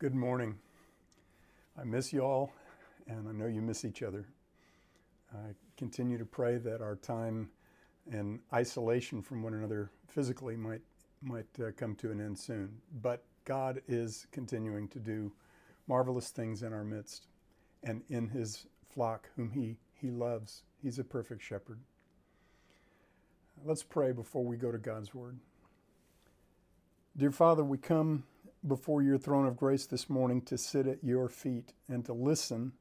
Good morning. I miss you all, and I know you miss each other. I continue to pray that our time in isolation from one another physically might might uh, come to an end soon. But God is continuing to do marvelous things in our midst and in His flock, whom He He loves. He's a perfect shepherd. Let's pray before we go to God's Word. Dear Father, we come before your throne of grace this morning to sit at your feet and to listen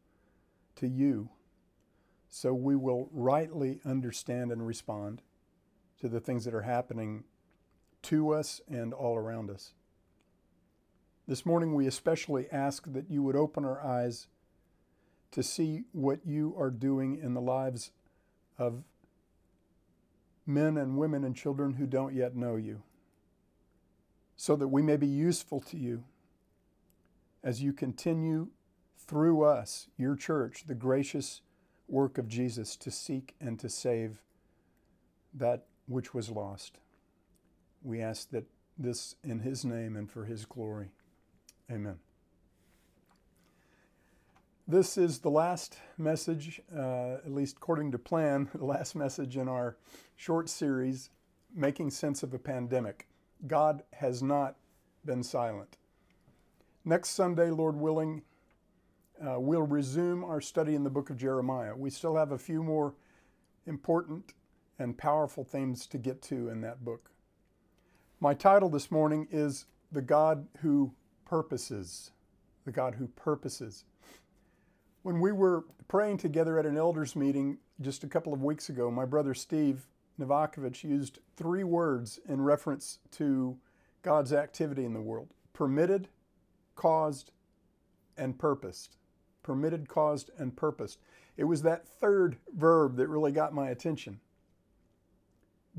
to you so we will rightly understand and respond to the things that are happening to us and all around us. This morning, we especially ask that you would open our eyes to see what you are doing in the lives of men and women and children who don't yet know you, so that we may be useful to you as you continue through us, your church, the gracious work of Jesus to seek and to save that which was lost. We ask that this in His name and for His glory. Amen. This is the last message, uh, at least according to plan, the last message in our short series, Making Sense of a Pandemic. God has not been silent. Next Sunday, Lord willing, uh, we'll resume our study in the book of Jeremiah. We still have a few more important and powerful themes to get to in that book. My title this morning is The God Who Purposes. The God Who Purposes. When we were praying together at an elders meeting just a couple of weeks ago, my brother Steve Novakovich used three words in reference to God's activity in the world permitted, caused, and purposed. Permitted, caused, and purposed. It was that third verb that really got my attention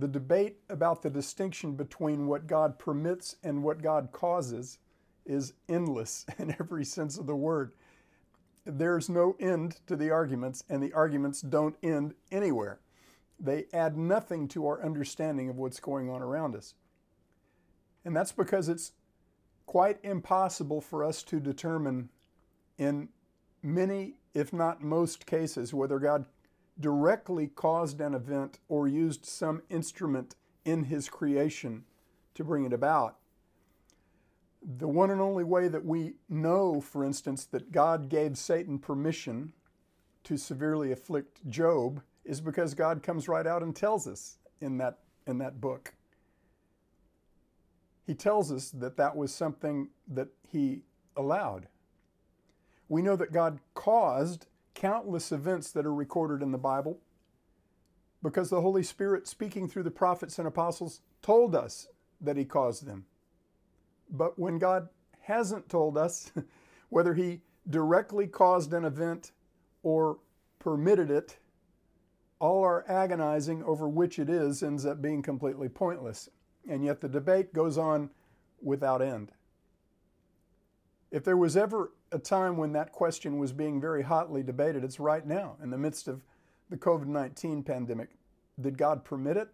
the debate about the distinction between what God permits and what God causes is endless in every sense of the word. There's no end to the arguments, and the arguments don't end anywhere. They add nothing to our understanding of what's going on around us. And that's because it's quite impossible for us to determine in many, if not most cases, whether God directly caused an event or used some instrument in his creation to bring it about. The one and only way that we know, for instance, that God gave Satan permission to severely afflict Job is because God comes right out and tells us in that, in that book. He tells us that that was something that he allowed. We know that God caused countless events that are recorded in the Bible because the Holy Spirit, speaking through the prophets and apostles, told us that He caused them. But when God hasn't told us whether He directly caused an event or permitted it, all our agonizing over which it is ends up being completely pointless. And yet the debate goes on without end. If there was ever a time when that question was being very hotly debated, it's right now in the midst of the COVID 19 pandemic. Did God permit it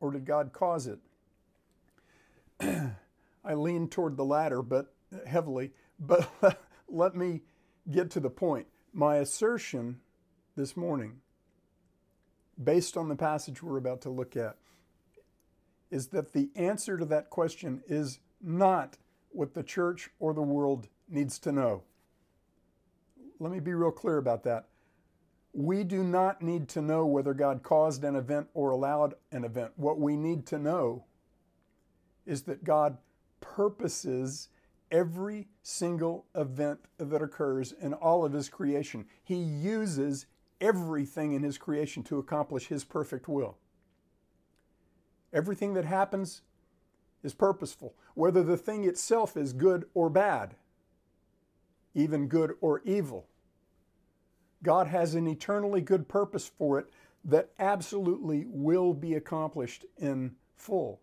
or did God cause it? I lean toward the latter, but heavily. But let me get to the point. My assertion this morning, based on the passage we're about to look at, is that the answer to that question is not what the church or the world needs to know. Let me be real clear about that. We do not need to know whether God caused an event or allowed an event. What we need to know is that God purposes every single event that occurs in all of His creation. He uses everything in His creation to accomplish His perfect will. Everything that happens is purposeful, whether the thing itself is good or bad, even good or evil. God has an eternally good purpose for it that absolutely will be accomplished in full.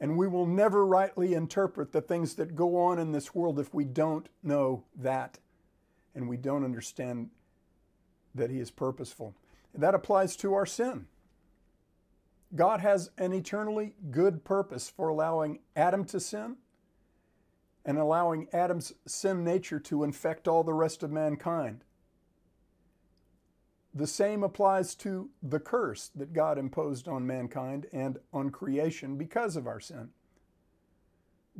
And we will never rightly interpret the things that go on in this world if we don't know that and we don't understand that He is purposeful. And that applies to our sin. God has an eternally good purpose for allowing Adam to sin and allowing Adam's sin nature to infect all the rest of mankind. The same applies to the curse that God imposed on mankind and on creation because of our sin.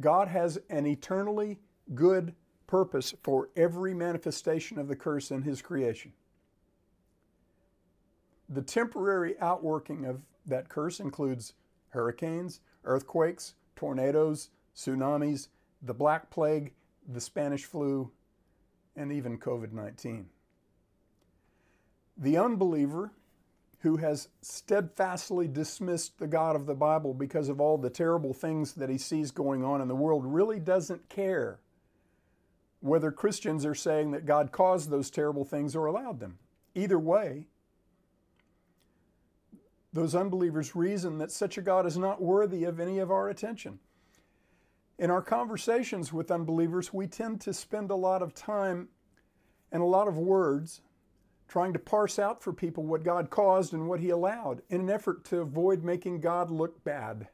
God has an eternally good purpose for every manifestation of the curse in His creation. The temporary outworking of that curse includes hurricanes, earthquakes, tornadoes, tsunamis, the Black Plague, the Spanish flu, and even COVID 19. The unbeliever who has steadfastly dismissed the God of the Bible because of all the terrible things that he sees going on in the world really doesn't care whether Christians are saying that God caused those terrible things or allowed them. Either way, those unbelievers reason that such a God is not worthy of any of our attention. In our conversations with unbelievers, we tend to spend a lot of time and a lot of words trying to parse out for people what God caused and what He allowed in an effort to avoid making God look bad.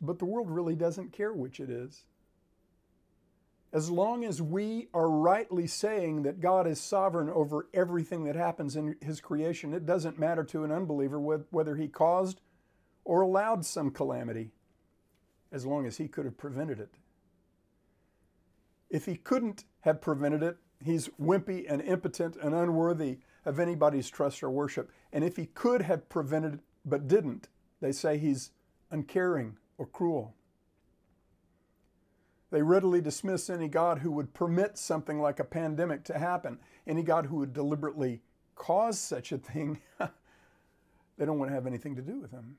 But the world really doesn't care which it is. As long as we are rightly saying that God is sovereign over everything that happens in His creation, it doesn't matter to an unbeliever whether He caused or allowed some calamity, as long as He could have prevented it. If He couldn't have prevented it, he's wimpy and impotent and unworthy of anybody's trust or worship. And if he could have prevented it but didn't, they say he's uncaring or cruel. They readily dismiss any God who would permit something like a pandemic to happen, any God who would deliberately cause such a thing. they don't want to have anything to do with him.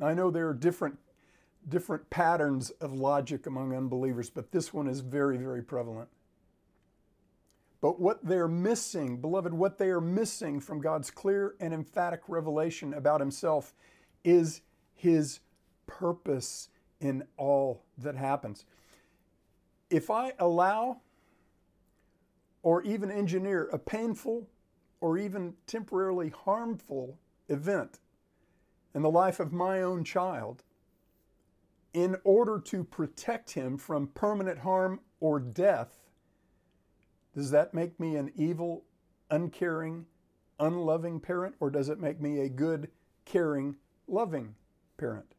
I know there are different different patterns of logic among unbelievers, but this one is very, very prevalent. But what they're missing, beloved, what they are missing from God's clear and emphatic revelation about Himself is His purpose in all that happens. If I allow or even engineer a painful or even temporarily harmful event in the life of my own child in order to protect him from permanent harm or death, does that make me an evil, uncaring, unloving parent, or does it make me a good, caring, loving parent?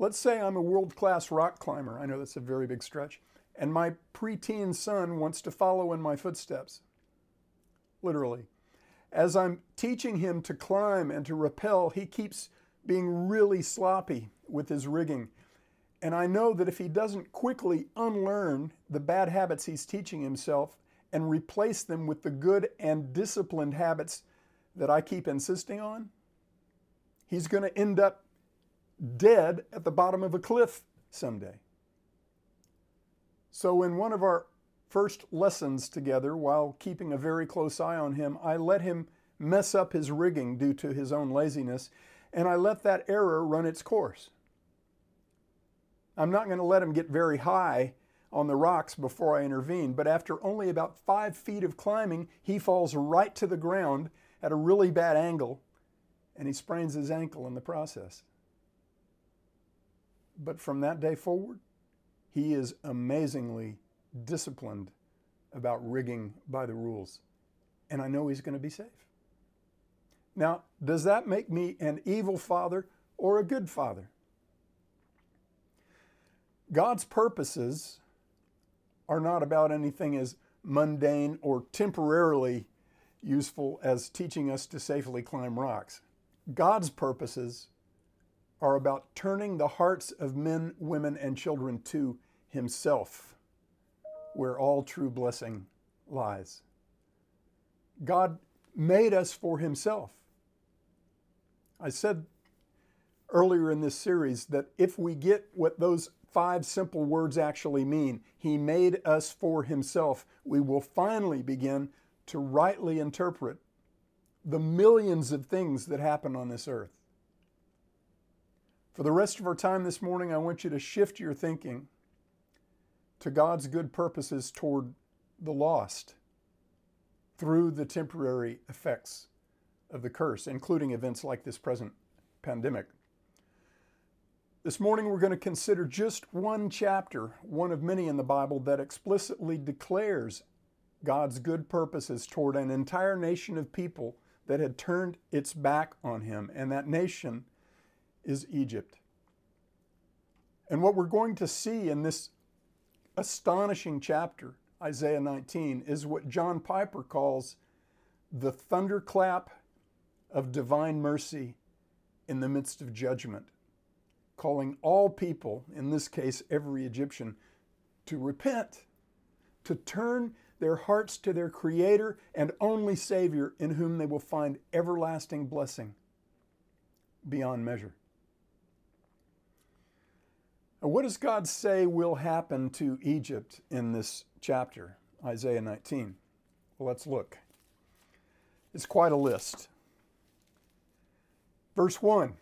Let's say I'm a world class rock climber. I know that's a very big stretch. And my preteen son wants to follow in my footsteps. Literally. As I'm teaching him to climb and to rappel, he keeps being really sloppy with his rigging and I know that if he doesn't quickly unlearn the bad habits he's teaching himself and replace them with the good and disciplined habits that I keep insisting on, he's going to end up dead at the bottom of a cliff someday. So, in one of our first lessons together, while keeping a very close eye on him, I let him mess up his rigging due to his own laziness, and I let that error run its course. I'm not going to let him get very high on the rocks before I intervene, but after only about five feet of climbing, he falls right to the ground at a really bad angle and he sprains his ankle in the process. But from that day forward, he is amazingly disciplined about rigging by the rules. And I know he's going to be safe. Now, does that make me an evil father or a good father? God's purposes are not about anything as mundane or temporarily useful as teaching us to safely climb rocks. God's purposes are about turning the hearts of men, women, and children to Himself, where all true blessing lies. God made us for Himself. I said earlier in this series that if we get what those five simple words actually mean. He made us for himself. We will finally begin to rightly interpret the millions of things that happen on this earth. For the rest of our time this morning, I want you to shift your thinking to God's good purposes toward the lost through the temporary effects of the curse, including events like this present pandemic. This morning we're going to consider just one chapter, one of many in the Bible, that explicitly declares God's good purposes toward an entire nation of people that had turned its back on Him, and that nation is Egypt. And what we're going to see in this astonishing chapter, Isaiah 19, is what John Piper calls the thunderclap of divine mercy in the midst of judgment calling all people, in this case every Egyptian, to repent, to turn their hearts to their Creator and only Savior, in whom they will find everlasting blessing beyond measure. What does God say will happen to Egypt in this chapter, Isaiah 19? Well, let's look. It's quite a list. Verse 1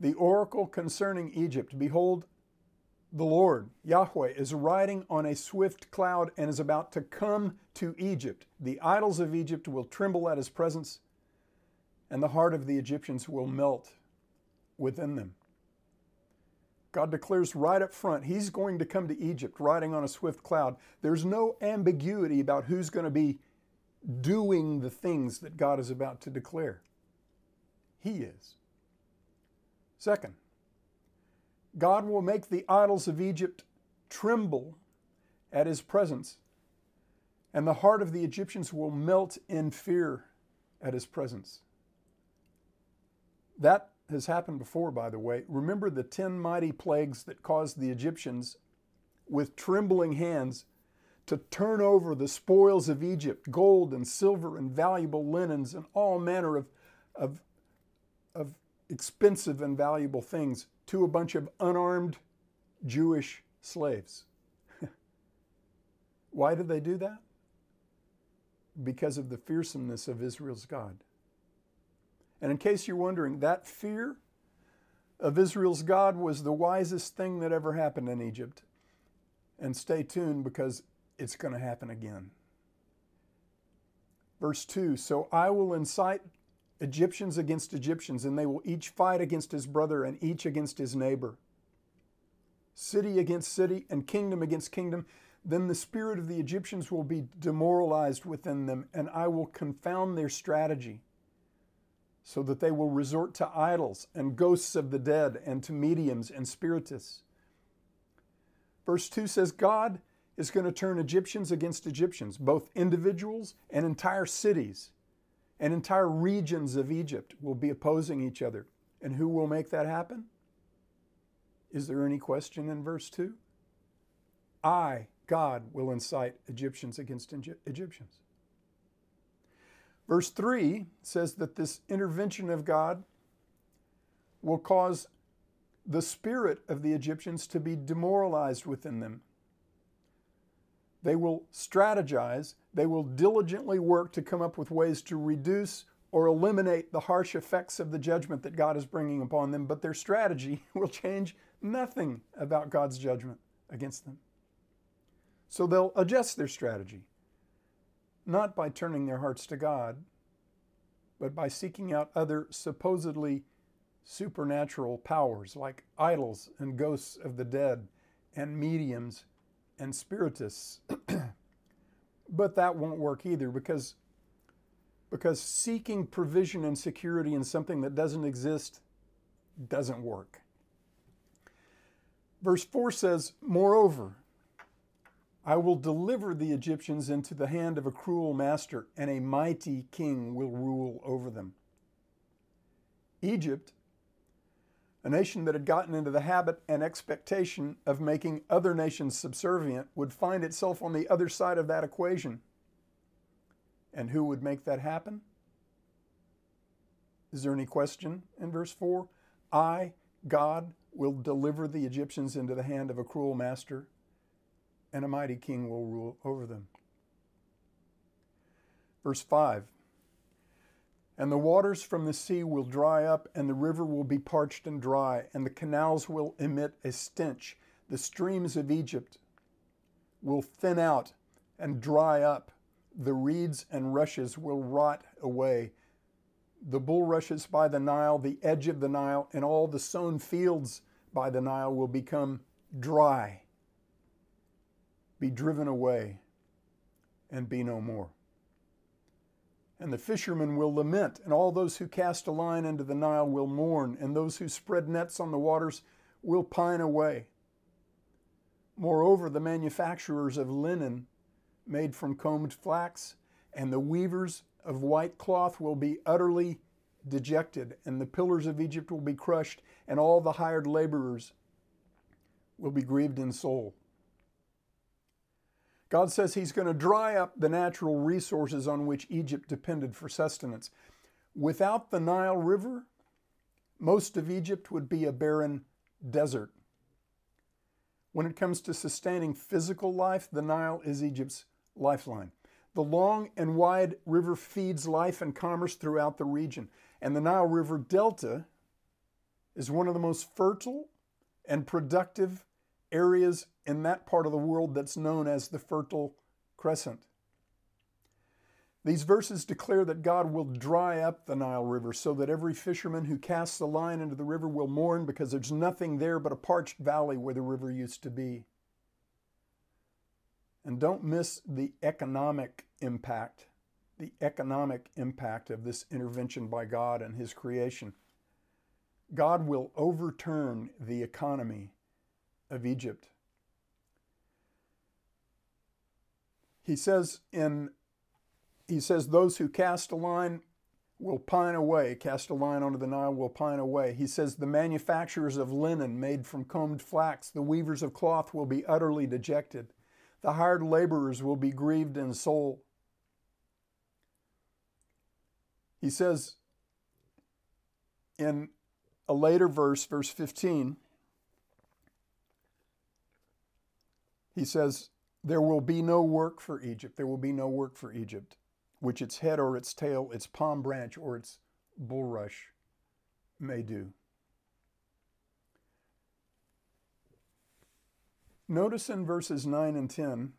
the oracle concerning Egypt Behold, the Lord, Yahweh, is riding on a swift cloud and is about to come to Egypt. The idols of Egypt will tremble at his presence, and the heart of the Egyptians will melt within them. God declares right up front, He's going to come to Egypt riding on a swift cloud. There's no ambiguity about who's going to be doing the things that God is about to declare. He is. Second, God will make the idols of Egypt tremble at his presence, and the heart of the Egyptians will melt in fear at his presence. That has happened before, by the way. Remember the 10 mighty plagues that caused the Egyptians, with trembling hands, to turn over the spoils of Egypt gold and silver and valuable linens and all manner of, of, of expensive and valuable things to a bunch of unarmed Jewish slaves. Why did they do that? Because of the fearsomeness of Israel's God. And in case you're wondering, that fear of Israel's God was the wisest thing that ever happened in Egypt. And stay tuned because it's going to happen again. Verse 2 So I will incite Egyptians against Egyptians, and they will each fight against his brother and each against his neighbor. City against city and kingdom against kingdom. Then the spirit of the Egyptians will be demoralized within them, and I will confound their strategy, so that they will resort to idols and ghosts of the dead, and to mediums and spiritists. Verse 2 says, God is going to turn Egyptians against Egyptians, both individuals and entire cities and entire regions of Egypt will be opposing each other. And who will make that happen? Is there any question in verse 2? I, God, will incite Egyptians against Egyptians. Verse 3 says that this intervention of God will cause the spirit of the Egyptians to be demoralized within them. They will strategize, they will diligently work to come up with ways to reduce or eliminate the harsh effects of the judgment that God is bringing upon them, but their strategy will change nothing about God's judgment against them. So they'll adjust their strategy, not by turning their hearts to God, but by seeking out other supposedly supernatural powers like idols and ghosts of the dead and mediums and spiritists. but that won't work either because, because seeking provision and security in something that doesn't exist doesn't work. Verse 4 says, Moreover, I will deliver the Egyptians into the hand of a cruel master, and a mighty king will rule over them. Egypt a nation that had gotten into the habit and expectation of making other nations subservient would find itself on the other side of that equation. And who would make that happen? Is there any question in verse 4? I, God, will deliver the Egyptians into the hand of a cruel master, and a mighty king will rule over them. Verse 5 and the waters from the sea will dry up, and the river will be parched and dry, and the canals will emit a stench. The streams of Egypt will thin out and dry up. The reeds and rushes will rot away. the bulrushes by the Nile, the edge of the Nile, and all the sown fields by the Nile will become dry, be driven away, and be no more. And the fishermen will lament, and all those who cast a line into the Nile will mourn, and those who spread nets on the waters will pine away. Moreover, the manufacturers of linen made from combed flax and the weavers of white cloth will be utterly dejected, and the pillars of Egypt will be crushed, and all the hired laborers will be grieved in soul. God says He's going to dry up the natural resources on which Egypt depended for sustenance. Without the Nile River, most of Egypt would be a barren desert. When it comes to sustaining physical life, the Nile is Egypt's lifeline. The long and wide river feeds life and commerce throughout the region, and the Nile River Delta is one of the most fertile and productive areas in that part of the world that's known as the Fertile Crescent. These verses declare that God will dry up the Nile River so that every fisherman who casts a line into the river will mourn because there's nothing there but a parched valley where the river used to be. And don't miss the economic impact, the economic impact of this intervention by God and His creation. God will overturn the economy of Egypt. He says in he says those who cast a line will pine away, cast a line onto the Nile will pine away. He says the manufacturers of linen made from combed flax, the weavers of cloth will be utterly dejected. The hired laborers will be grieved in soul. He says in a later verse, verse 15, he says, There will be no work for Egypt. There will be no work for Egypt, which its head or its tail, its palm branch or its bulrush may do. Notice in verses 9 and 10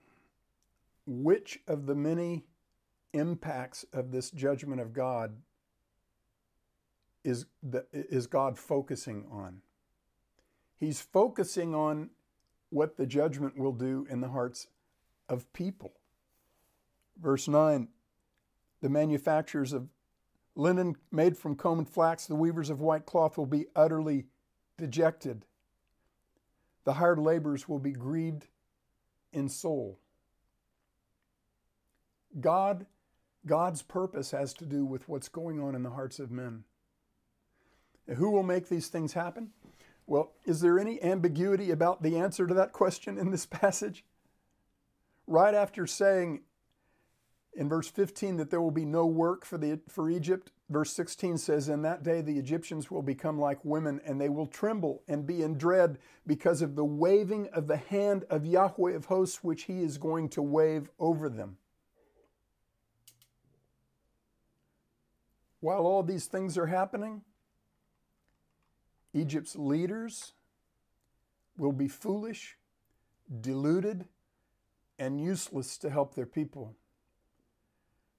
which of the many impacts of this judgment of God is, the, is God focusing on? He's focusing on what the judgment will do in the hearts of people. Verse 9 The manufacturers of linen made from comb and flax, the weavers of white cloth will be utterly dejected. The hired laborers will be grieved in soul. God, God's purpose has to do with what's going on in the hearts of men. Who will make these things happen? Well, is there any ambiguity about the answer to that question in this passage? Right after saying in verse 15 that there will be no work for, the, for Egypt, verse 16 says, In that day the Egyptians will become like women, and they will tremble and be in dread because of the waving of the hand of Yahweh of hosts, which he is going to wave over them. While all these things are happening, Egypt's leaders will be foolish, deluded, and useless to help their people.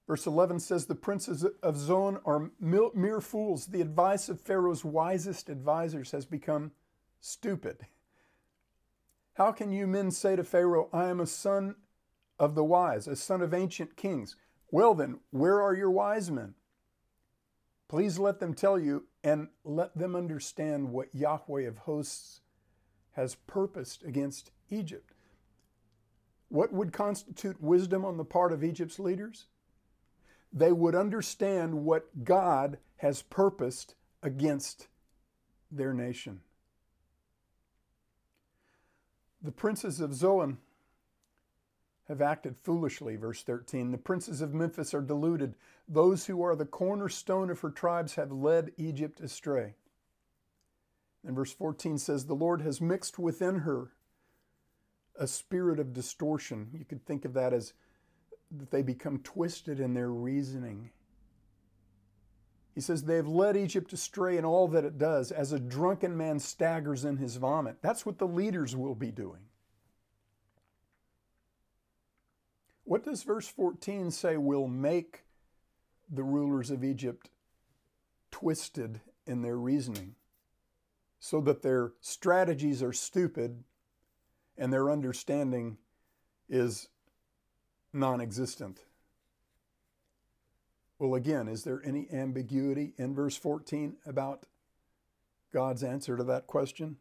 Verse 11 says, The princes of Zoan are mere fools. The advice of Pharaoh's wisest advisors has become stupid. How can you men say to Pharaoh, I am a son of the wise, a son of ancient kings? Well, then, where are your wise men? Please let them tell you and let them understand what Yahweh of hosts has purposed against Egypt. What would constitute wisdom on the part of Egypt's leaders? they would understand what God has purposed against their nation. The princes of Zoan have acted foolishly, verse 13. The princes of Memphis are deluded. Those who are the cornerstone of her tribes have led Egypt astray. And verse 14 says, The Lord has mixed within her a spirit of distortion. You could think of that as that they become twisted in their reasoning. He says, They have led Egypt astray in all that it does, as a drunken man staggers in his vomit. That's what the leaders will be doing. What does verse 14 say will make the rulers of Egypt twisted in their reasoning so that their strategies are stupid and their understanding is non existent. Well, again, is there any ambiguity in verse 14 about God's answer to that question?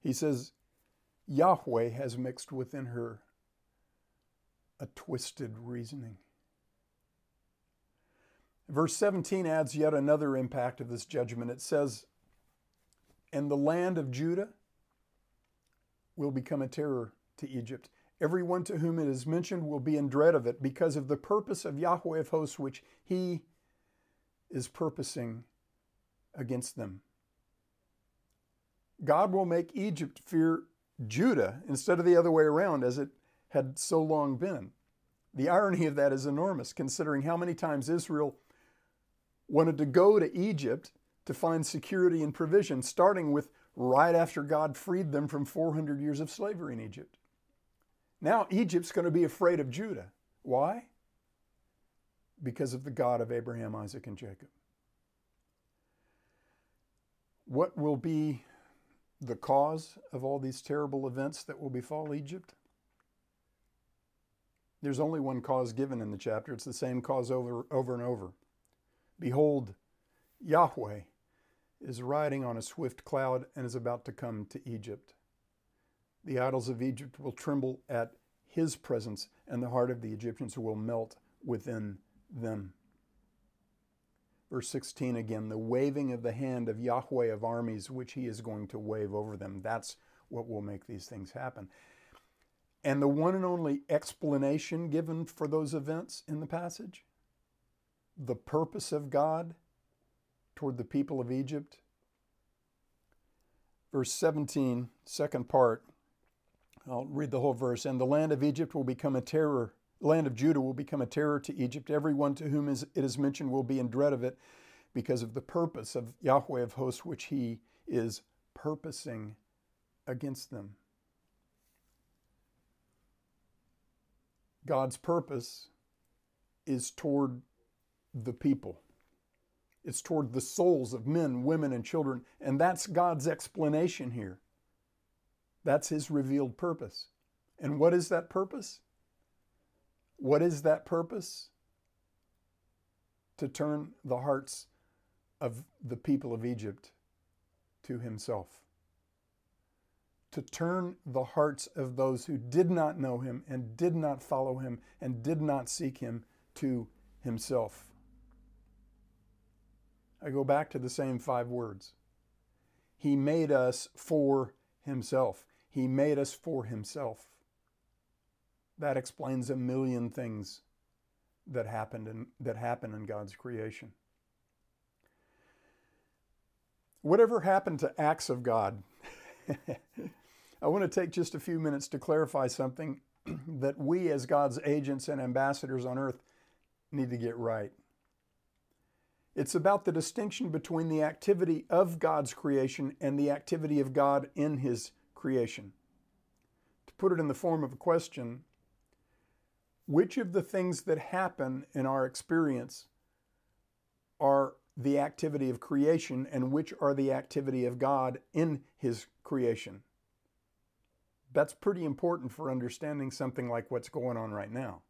He says, Yahweh has mixed within her a twisted reasoning. Verse 17 adds yet another impact of this judgment. It says, And the land of Judah will become a terror to Egypt. Everyone to whom it is mentioned will be in dread of it because of the purpose of Yahweh of hosts, which he is purposing against them. God will make Egypt fear Judah instead of the other way around, as it had so long been. The irony of that is enormous, considering how many times Israel wanted to go to Egypt to find security and provision, starting with right after God freed them from 400 years of slavery in Egypt. Now Egypt's going to be afraid of Judah. Why? Because of the God of Abraham, Isaac, and Jacob. What will be the cause of all these terrible events that will befall Egypt? There's only one cause given in the chapter. It's the same cause over, over and over. Behold, Yahweh is riding on a swift cloud and is about to come to Egypt. The idols of Egypt will tremble at his presence, and the heart of the Egyptians will melt within them. Verse 16 again, the waving of the hand of Yahweh of armies, which he is going to wave over them. That's what will make these things happen. And the one and only explanation given for those events in the passage, the purpose of God toward the people of Egypt. Verse 17, second part, I'll read the whole verse. And the land of Egypt will become a terror. The land of Judah will become a terror to Egypt. Everyone to whom it is mentioned will be in dread of it because of the purpose of Yahweh of hosts, which he is purposing against them. God's purpose is toward the people. It's toward the souls of men, women, and children. And that's God's explanation here. That's His revealed purpose. And what is that purpose? What is that purpose? To turn the hearts of the people of Egypt to Himself. To turn the hearts of those who did not know Him and did not follow Him and did not seek Him to Himself. I go back to the same five words. He made us for Himself. He made us for Himself. That explains a million things that happened in, that happen in God's creation. Whatever happened to acts of God? I want to take just a few minutes to clarify something that we, as God's agents and ambassadors on earth, need to get right. It's about the distinction between the activity of God's creation and the activity of God in His creation. To put it in the form of a question, which of the things that happen in our experience are the activity of creation and which are the activity of God in His creation? That's pretty important for understanding something like what's going on right now.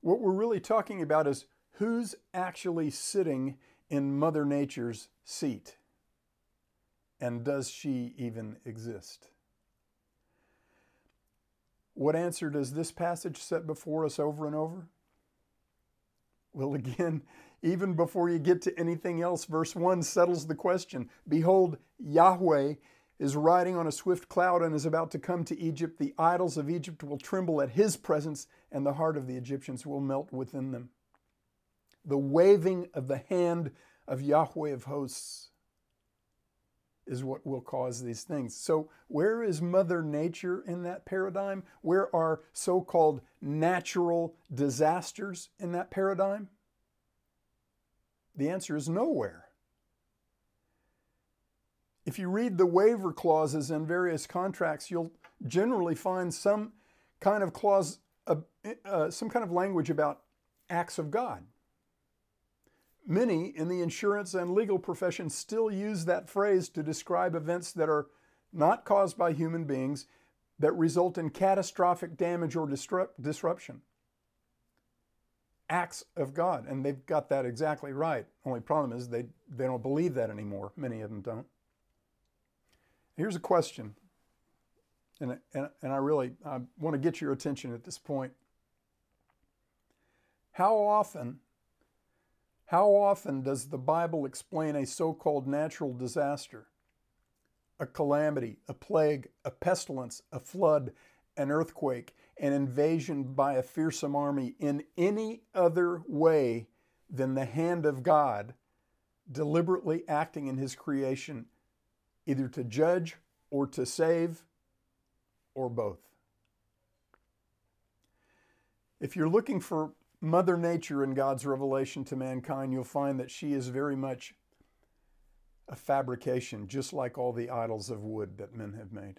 What we're really talking about is who's actually sitting in Mother Nature's seat? And does she even exist? What answer does this passage set before us over and over? Well, again, even before you get to anything else, verse 1 settles the question Behold, Yahweh is riding on a swift cloud and is about to come to Egypt. The idols of Egypt will tremble at his presence, and the heart of the Egyptians will melt within them the waving of the hand of Yahweh of hosts is what will cause these things. So, where is Mother Nature in that paradigm? Where are so called natural disasters in that paradigm? The answer is nowhere. If you read the waiver clauses in various contracts, you'll generally find some kind of clause, uh, uh, some kind of language about acts of God. Many in the insurance and legal profession still use that phrase to describe events that are not caused by human beings that result in catastrophic damage or disruption. Acts of God. And they've got that exactly right. Only problem is they, they don't believe that anymore. Many of them don't. Here's a question. And, and, and I really I want to get your attention at this point. How often, how often does the Bible explain a so called natural disaster, a calamity, a plague, a pestilence, a flood, an earthquake, an invasion by a fearsome army in any other way than the hand of God deliberately acting in His creation, either to judge or to save, or both? If you're looking for Mother Nature in God's revelation to mankind, you'll find that she is very much a fabrication, just like all the idols of wood that men have made.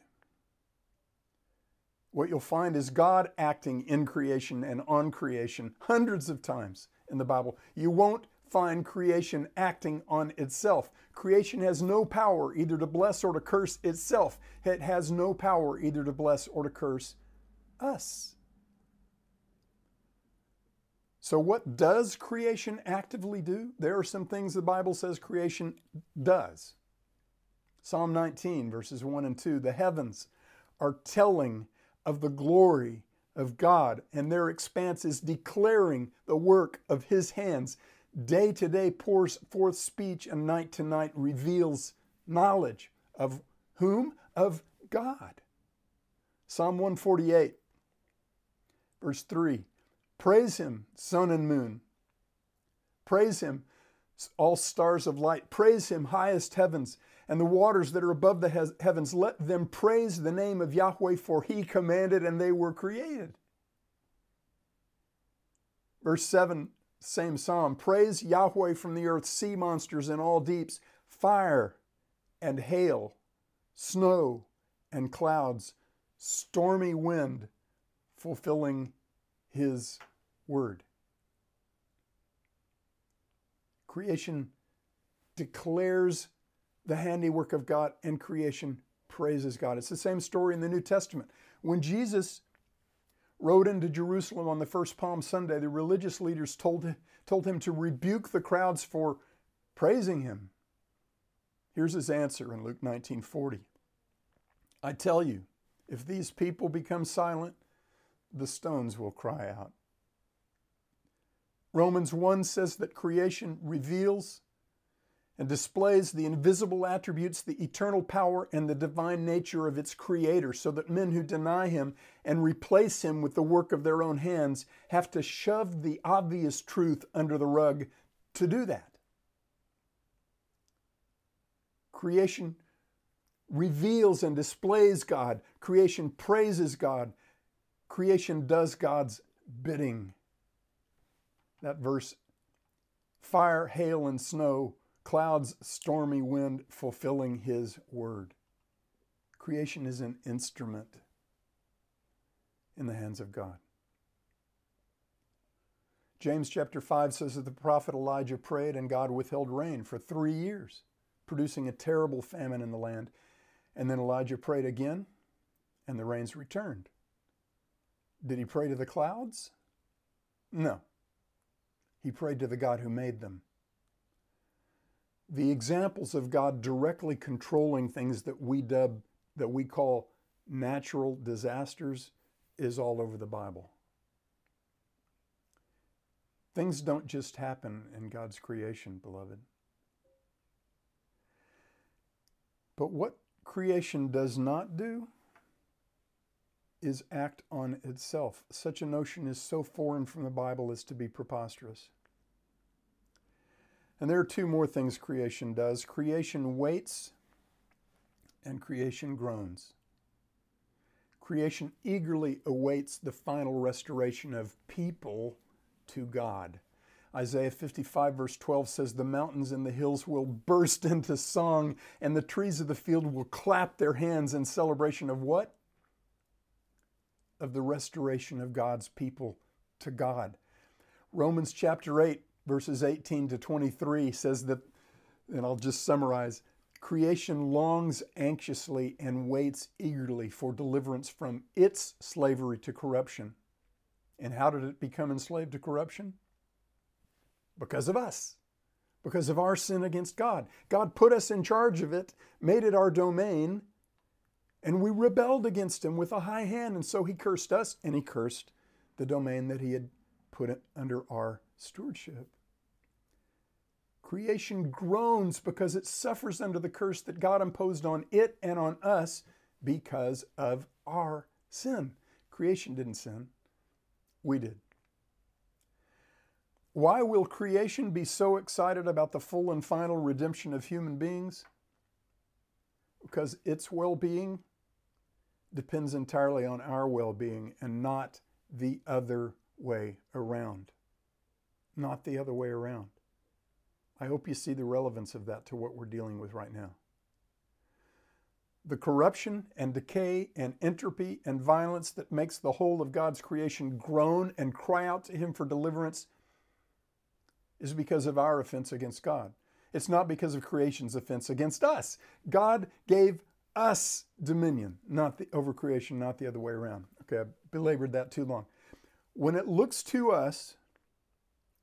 What you'll find is God acting in creation and on creation hundreds of times in the Bible. You won't find creation acting on itself. Creation has no power either to bless or to curse itself. It has no power either to bless or to curse us. So, what does creation actively do? There are some things the Bible says creation does. Psalm 19, verses 1 and 2 the heavens are telling of the glory of God, and their expanse is declaring the work of His hands. Day to day pours forth speech, and night to night reveals knowledge of whom? Of God. Psalm 148, verse 3 Praise him, sun and moon. Praise him, all stars of light. Praise him, highest heavens, and the waters that are above the heavens. Let them praise the name of Yahweh, for he commanded and they were created. Verse 7, same psalm. Praise Yahweh from the earth, sea monsters and all deeps, fire and hail, snow and clouds, stormy wind, fulfilling his word. Creation declares the handiwork of God, and creation praises God. It's the same story in the New Testament. When Jesus rode into Jerusalem on the first Palm Sunday, the religious leaders told, told him to rebuke the crowds for praising him. Here's his answer in Luke 19:40. I tell you, if these people become silent, the stones will cry out. Romans 1 says that creation reveals and displays the invisible attributes, the eternal power, and the divine nature of its creator, so that men who deny him and replace him with the work of their own hands have to shove the obvious truth under the rug to do that. Creation reveals and displays God, creation praises God, creation does God's bidding. That verse fire, hail, and snow, clouds, stormy wind, fulfilling his word. Creation is an instrument in the hands of God. James chapter 5 says that the prophet Elijah prayed and God withheld rain for three years, producing a terrible famine in the land. And then Elijah prayed again and the rains returned. Did he pray to the clouds? No. He prayed to the God who made them. The examples of God directly controlling things that we dub, that we call natural disasters, is all over the Bible. Things don't just happen in God's creation, beloved. But what creation does not do is act on itself. Such a notion is so foreign from the Bible as to be preposterous. And there are two more things creation does creation waits, and creation groans. Creation eagerly awaits the final restoration of people to God. Isaiah 55, verse 12 says, The mountains and the hills will burst into song, and the trees of the field will clap their hands in celebration of what? of the restoration of God's people to God. Romans chapter 8 verses 18 to 23 says that, and I'll just summarize creation longs anxiously and waits eagerly for deliverance from its slavery to corruption. And how did it become enslaved to corruption? Because of us, because of our sin against God. God put us in charge of it, made it our domain, and we rebelled against Him with a high hand. And so He cursed us, and He cursed the domain that He had put it under our stewardship. Creation groans because it suffers under the curse that God imposed on it and on us because of our sin. Creation didn't sin, we did. Why will creation be so excited about the full and final redemption of human beings? Because its well being depends entirely on our well being and not the other way around. Not the other way around. I hope you see the relevance of that to what we're dealing with right now. The corruption and decay and entropy and violence that makes the whole of God's creation groan and cry out to Him for deliverance is because of our offense against God. It's not because of creation's offense against us. God gave us dominion, not the over creation, not the other way around. Okay, I belabored that too long. When it looks to us,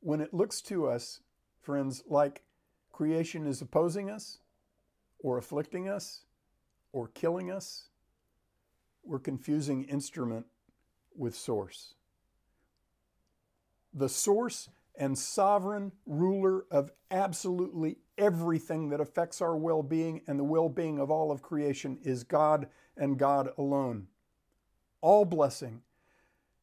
when it looks to us friends, like creation is opposing us or afflicting us or killing us, we're confusing instrument with source. The source and sovereign ruler of absolutely everything that affects our well being and the well being of all of creation is God and God alone. All blessing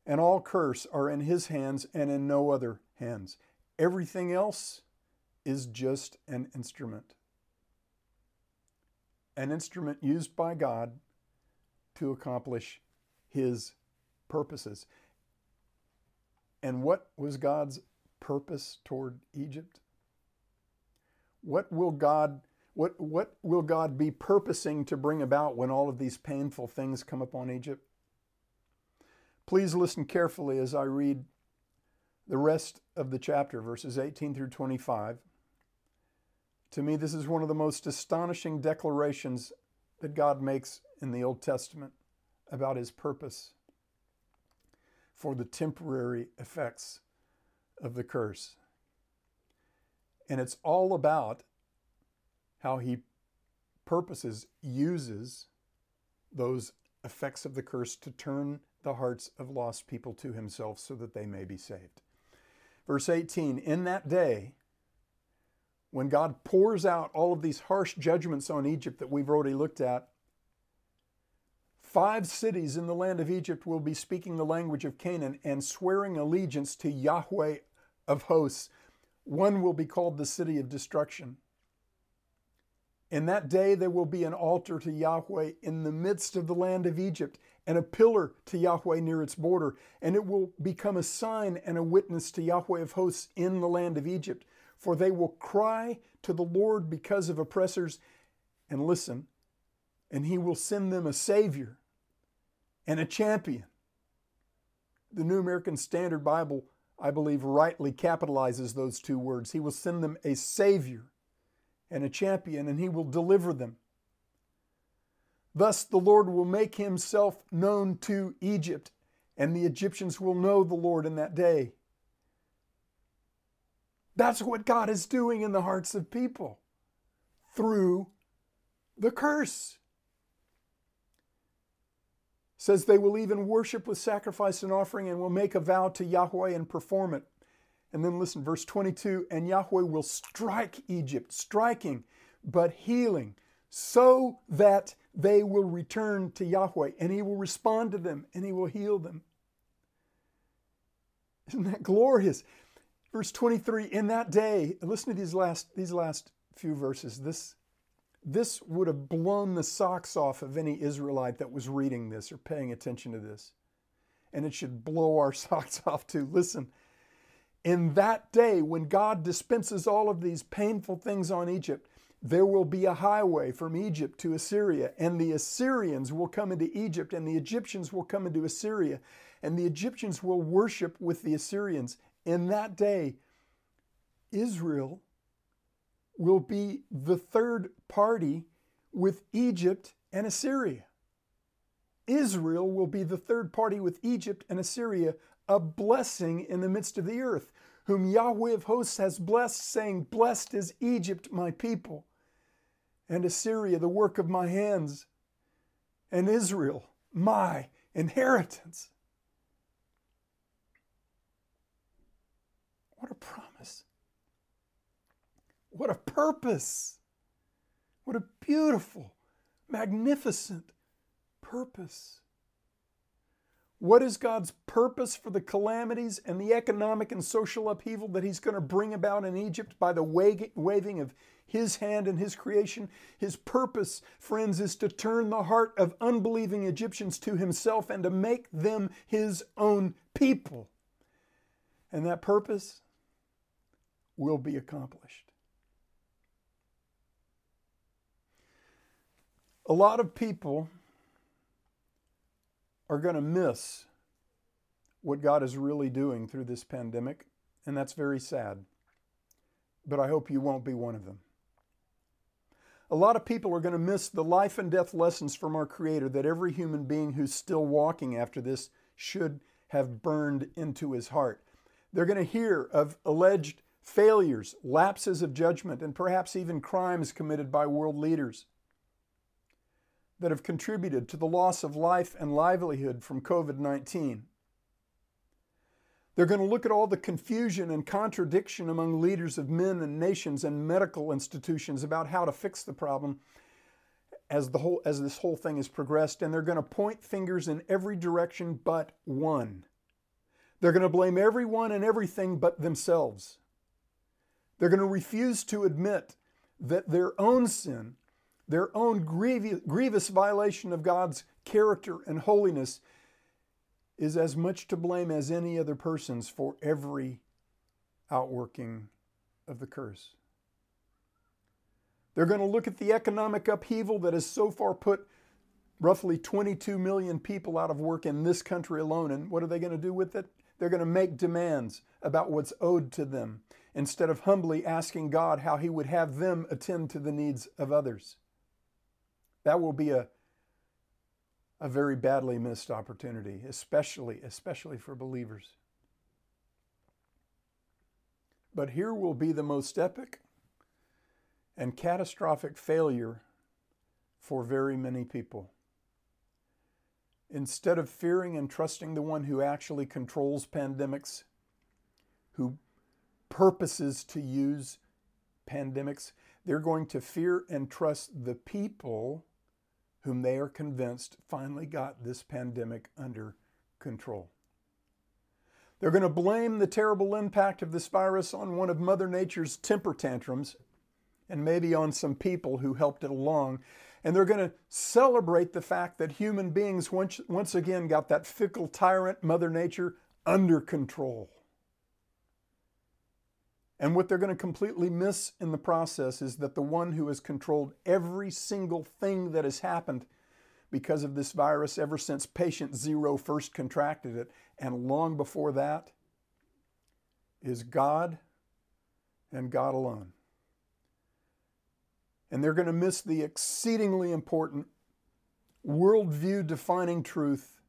and all curse are in His hands and in no other hands. Everything else is just an instrument. An instrument used by God to accomplish His purposes. And what was God's purpose toward Egypt? What will God what, what will God be purposing to bring about when all of these painful things come upon Egypt? Please listen carefully as I read the rest of the chapter, verses 18 through 25. To me, this is one of the most astonishing declarations that God makes in the Old Testament about his purpose for the temporary effects of the curse. And it's all about how he purposes, uses those effects of the curse to turn the hearts of lost people to himself so that they may be saved. Verse 18 In that day, when God pours out all of these harsh judgments on Egypt that we've already looked at, five cities in the land of Egypt will be speaking the language of Canaan and swearing allegiance to Yahweh of hosts. One will be called the city of destruction. In that day, there will be an altar to Yahweh in the midst of the land of Egypt, and a pillar to Yahweh near its border, and it will become a sign and a witness to Yahweh of hosts in the land of Egypt for they will cry to the Lord because of oppressors. And listen, and he will send them a Savior and a champion. The New American Standard Bible, I believe, rightly capitalizes those two words. He will send them a Savior and a champion, and he will deliver them. Thus, the Lord will make himself known to Egypt, and the Egyptians will know the Lord in that day. That's what God is doing in the hearts of people through the curse. Says they will even worship with sacrifice and offering and will make a vow to Yahweh and perform it. And then listen, verse 22 and Yahweh will strike Egypt, striking, but healing, so that they will return to Yahweh and he will respond to them and he will heal them. Isn't that glorious? Verse 23, in that day, listen to these last, these last few verses. This, this would have blown the socks off of any Israelite that was reading this or paying attention to this. And it should blow our socks off too. Listen, in that day, when God dispenses all of these painful things on Egypt, there will be a highway from Egypt to Assyria, and the Assyrians will come into Egypt, and the Egyptians will come into Assyria, and the Egyptians will worship with the Assyrians, in that day, Israel will be the third party with Egypt and Assyria. Israel will be the third party with Egypt and Assyria, a blessing in the midst of the earth, whom Yahweh of hosts has blessed, saying, Blessed is Egypt, my people, and Assyria, the work of my hands, and Israel, my inheritance. What a promise. What a purpose. What a beautiful, magnificent purpose. What is God's purpose for the calamities and the economic and social upheaval that He's going to bring about in Egypt by the waving of His hand and His creation? His purpose, friends, is to turn the heart of unbelieving Egyptians to Himself and to make them His own people. And that purpose will be accomplished. A lot of people are going to miss what God is really doing through this pandemic, and that's very sad. But I hope you won't be one of them. A lot of people are going to miss the life and death lessons from our Creator that every human being who's still walking after this should have burned into his heart. They're going to hear of alleged failures, lapses of judgment, and perhaps even crimes committed by world leaders that have contributed to the loss of life and livelihood from COVID 19. They're going to look at all the confusion and contradiction among leaders of men and nations and medical institutions about how to fix the problem as, the whole, as this whole thing has progressed, and they're going to point fingers in every direction but one. They're going to blame everyone and everything but themselves. They're going to refuse to admit that their own sin their own grievous violation of God's character and holiness is as much to blame as any other person's for every outworking of the curse. They're going to look at the economic upheaval that has so far put roughly 22 million people out of work in this country alone. And what are they going to do with it? They're going to make demands about what's owed to them instead of humbly asking God how He would have them attend to the needs of others. That will be a, a very badly missed opportunity, especially, especially for believers. But here will be the most epic and catastrophic failure for very many people. Instead of fearing and trusting the one who actually controls pandemics, who purposes to use pandemics, they're going to fear and trust the people whom they are convinced finally got this pandemic under control. They're going to blame the terrible impact of this virus on one of Mother Nature's temper tantrums and maybe on some people who helped it along. And they're going to celebrate the fact that human beings once, once again got that fickle tyrant, Mother Nature, under control. And what they're going to completely miss in the process is that the one who has controlled every single thing that has happened because of this virus ever since patient zero first contracted it and long before that is God and God alone. And they're going to miss the exceedingly important worldview defining truth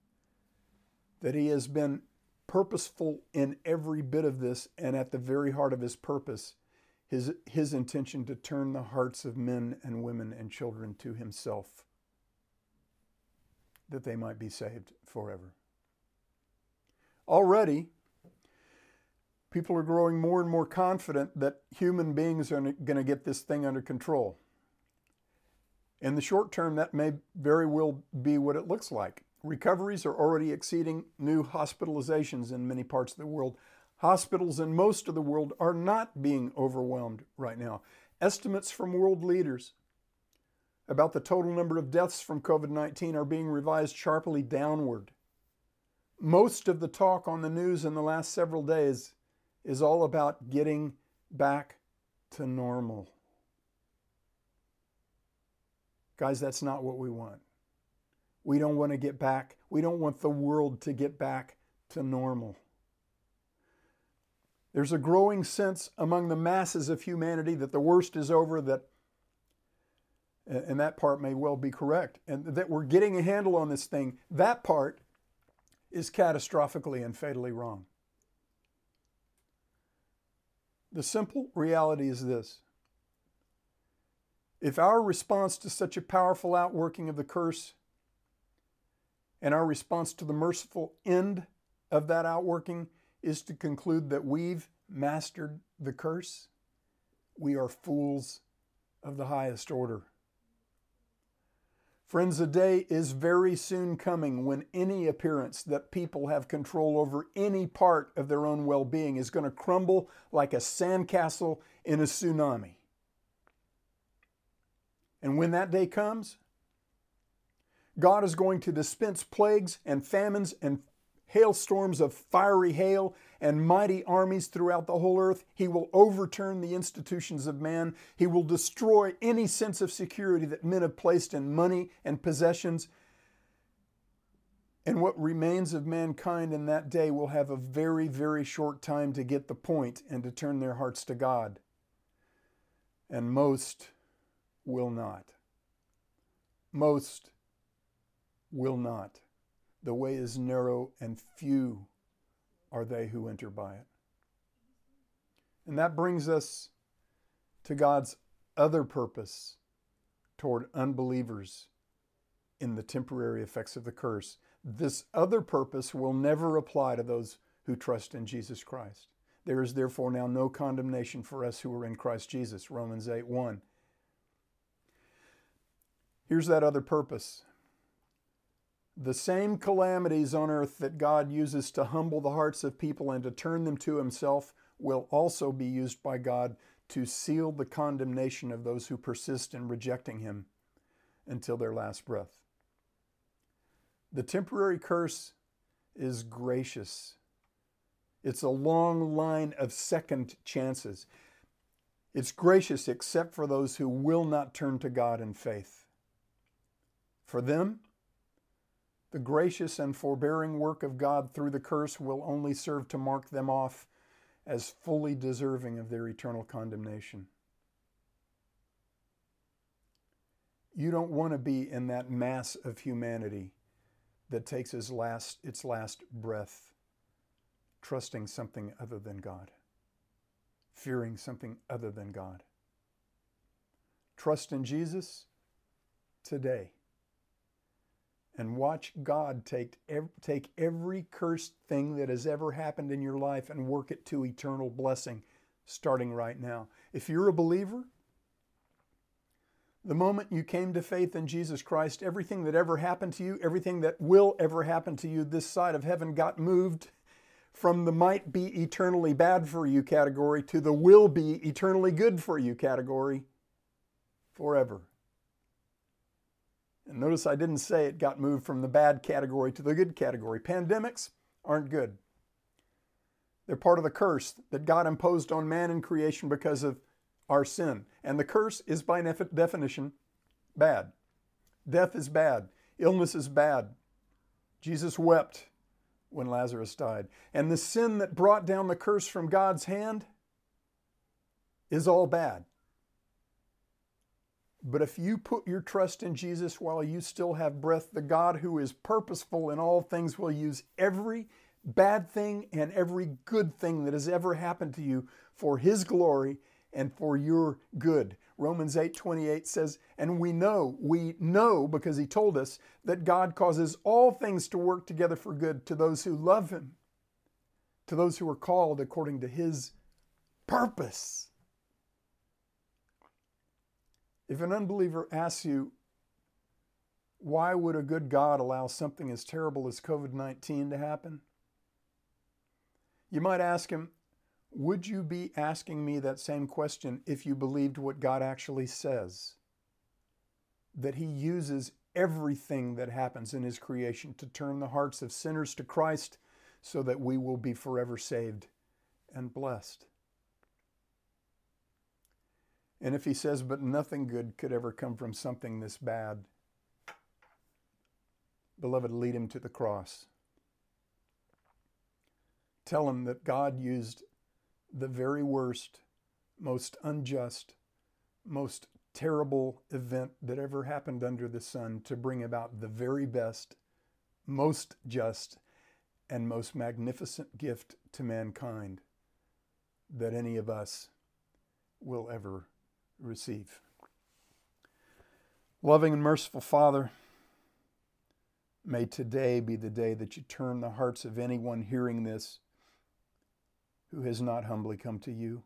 that He has been purposeful in every bit of this, and at the very heart of his purpose, his, his intention to turn the hearts of men and women and children to himself, that they might be saved forever. Already, people are growing more and more confident that human beings are going to get this thing under control. In the short term, that may very well be what it looks like. Recoveries are already exceeding new hospitalizations in many parts of the world. Hospitals in most of the world are not being overwhelmed right now. Estimates from world leaders about the total number of deaths from COVID 19 are being revised sharply downward. Most of the talk on the news in the last several days is all about getting back to normal. Guys, that's not what we want. We don't want to get back, we don't want the world to get back to normal. There's a growing sense among the masses of humanity that the worst is over, that and that part may well be correct, and that we're getting a handle on this thing. That part is catastrophically and fatally wrong. The simple reality is this if our response to such a powerful outworking of the curse and our response to the merciful end of that outworking is to conclude that we've mastered the curse, we are fools of the highest order. Friends, a day is very soon coming when any appearance that people have control over any part of their own well being is going to crumble like a sandcastle in a tsunami. And when that day comes, God is going to dispense plagues and famines and hailstorms of fiery hail and mighty armies throughout the whole earth. He will overturn the institutions of man. He will destroy any sense of security that men have placed in money and possessions. And what remains of mankind in that day will have a very, very short time to get the point and to turn their hearts to God. And most will not. Most will not. The way is narrow, and few are they who enter by it. And that brings us to God's other purpose toward unbelievers in the temporary effects of the curse. This other purpose will never apply to those who trust in Jesus Christ. There is therefore now no condemnation for us who are in Christ Jesus. Romans 8 1. Here's that other purpose the same calamities on earth that God uses to humble the hearts of people and to turn them to Himself will also be used by God to seal the condemnation of those who persist in rejecting Him until their last breath. The temporary curse is gracious. It's a long line of second chances. It's gracious except for those who will not turn to God in faith. For them, the gracious and forbearing work of God through the curse will only serve to mark them off as fully deserving of their eternal condemnation. You don't want to be in that mass of humanity that takes its last, its last breath, trusting something other than God, fearing something other than God. Trust in Jesus today and watch God take, take every cursed thing that has ever happened in your life and work it to eternal blessing starting right now. If you're a believer, the moment you came to faith in Jesus Christ, everything that ever happened to you, everything that will ever happen to you this side of heaven got moved from the might be eternally bad for you category to the will be eternally good for you category forever. And notice I didn't say it got moved from the bad category to the good category. Pandemics aren't good. They're part of the curse that God imposed on man in creation because of our sin. And the curse is, by definition, bad. Death is bad. Illness is bad. Jesus wept when Lazarus died. And the sin that brought down the curse from God's hand is all bad. But if you put your trust in Jesus while you still have breath, the God who is purposeful in all things will use every bad thing and every good thing that has ever happened to you for his glory and for your good. Romans 8:28 says, "And we know, we know because he told us that God causes all things to work together for good to those who love him, to those who are called according to his purpose." If an unbeliever asks you, why would a good God allow something as terrible as COVID 19 to happen? You might ask him, Would you be asking me that same question if you believed what God actually says? That He uses everything that happens in His creation to turn the hearts of sinners to Christ so that we will be forever saved and blessed. And if he says, but nothing good could ever come from something this bad, beloved, lead him to the cross. Tell him that God used the very worst, most unjust, most terrible event that ever happened under the sun to bring about the very best, most just, and most magnificent gift to mankind that any of us will ever receive. Loving and merciful Father, may today be the day that you turn the hearts of anyone hearing this who has not humbly come to you.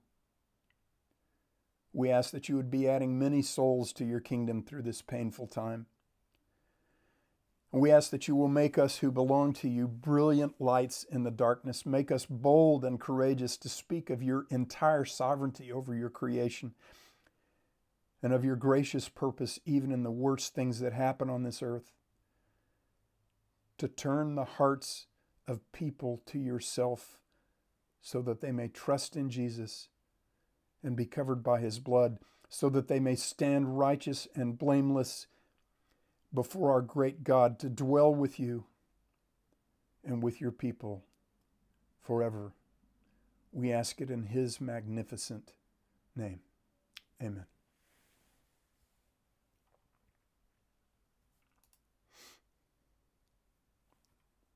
We ask that you would be adding many souls to your kingdom through this painful time. We ask that you will make us who belong to you brilliant lights in the darkness. Make us bold and courageous to speak of your entire sovereignty over your creation and of your gracious purpose, even in the worst things that happen on this earth. To turn the hearts of people to yourself so that they may trust in Jesus and be covered by his blood, so that they may stand righteous and blameless before our great God to dwell with you and with your people forever. We ask it in his magnificent name. Amen.